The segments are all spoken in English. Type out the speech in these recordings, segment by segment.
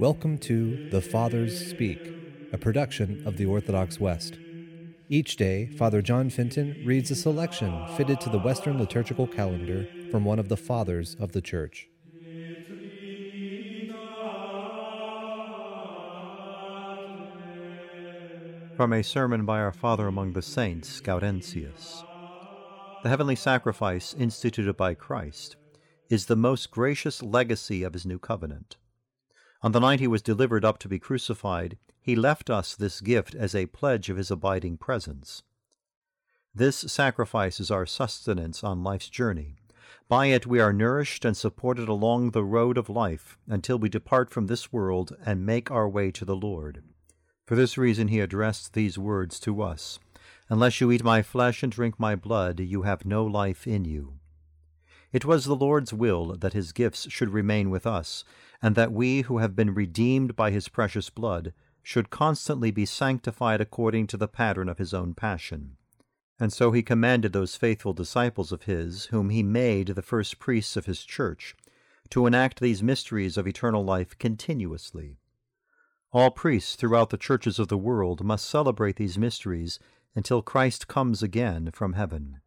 Welcome to The Fathers Speak, a production of the Orthodox West. Each day, Father John Fenton reads a selection fitted to the Western liturgical calendar from one of the Fathers of the Church. From a sermon by our Father among the Saints, Gaudentius. The heavenly sacrifice instituted by Christ is the most gracious legacy of his new covenant. On the night he was delivered up to be crucified, he left us this gift as a pledge of his abiding presence. This sacrifice is our sustenance on life's journey. By it we are nourished and supported along the road of life until we depart from this world and make our way to the Lord. For this reason he addressed these words to us Unless you eat my flesh and drink my blood, you have no life in you. It was the Lord's will that his gifts should remain with us, and that we who have been redeemed by his precious blood should constantly be sanctified according to the pattern of his own passion. And so he commanded those faithful disciples of his, whom he made the first priests of his church, to enact these mysteries of eternal life continuously. All priests throughout the churches of the world must celebrate these mysteries until Christ comes again from heaven.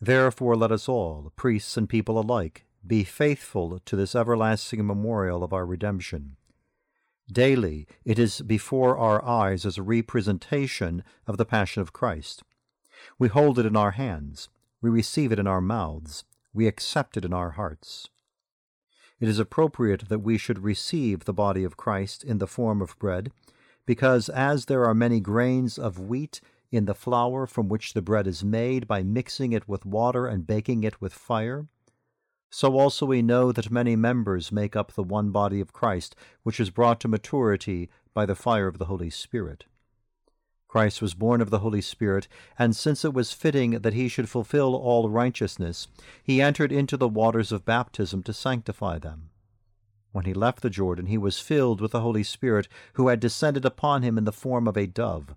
Therefore let us all, priests and people alike, be faithful to this everlasting memorial of our redemption. Daily it is before our eyes as a representation of the Passion of Christ. We hold it in our hands, we receive it in our mouths, we accept it in our hearts. It is appropriate that we should receive the body of Christ in the form of bread, because as there are many grains of wheat in the flour from which the bread is made by mixing it with water and baking it with fire, so also we know that many members make up the one body of Christ, which is brought to maturity by the fire of the Holy Spirit. Christ was born of the Holy Spirit, and since it was fitting that he should fulfill all righteousness, he entered into the waters of baptism to sanctify them. When he left the Jordan, he was filled with the Holy Spirit, who had descended upon him in the form of a dove.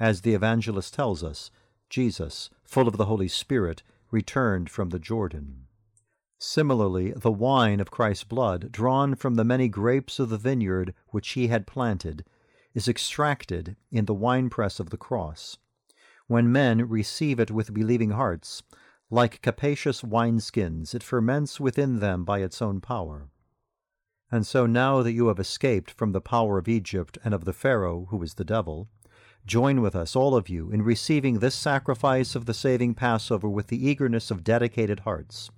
As the evangelist tells us, Jesus, full of the Holy Spirit, returned from the Jordan. Similarly, the wine of Christ's blood, drawn from the many grapes of the vineyard which he had planted, is extracted in the winepress of the cross. When men receive it with believing hearts, like capacious wineskins, it ferments within them by its own power. And so now that you have escaped from the power of Egypt and of the Pharaoh, who is the devil, join with us, all of you, in receiving this sacrifice of the saving Passover with the eagerness of dedicated hearts.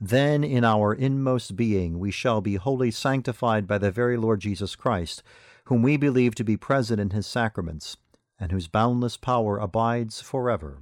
Then in our inmost being we shall be wholly sanctified by the very Lord Jesus Christ, whom we believe to be present in his sacraments, and whose boundless power abides forever.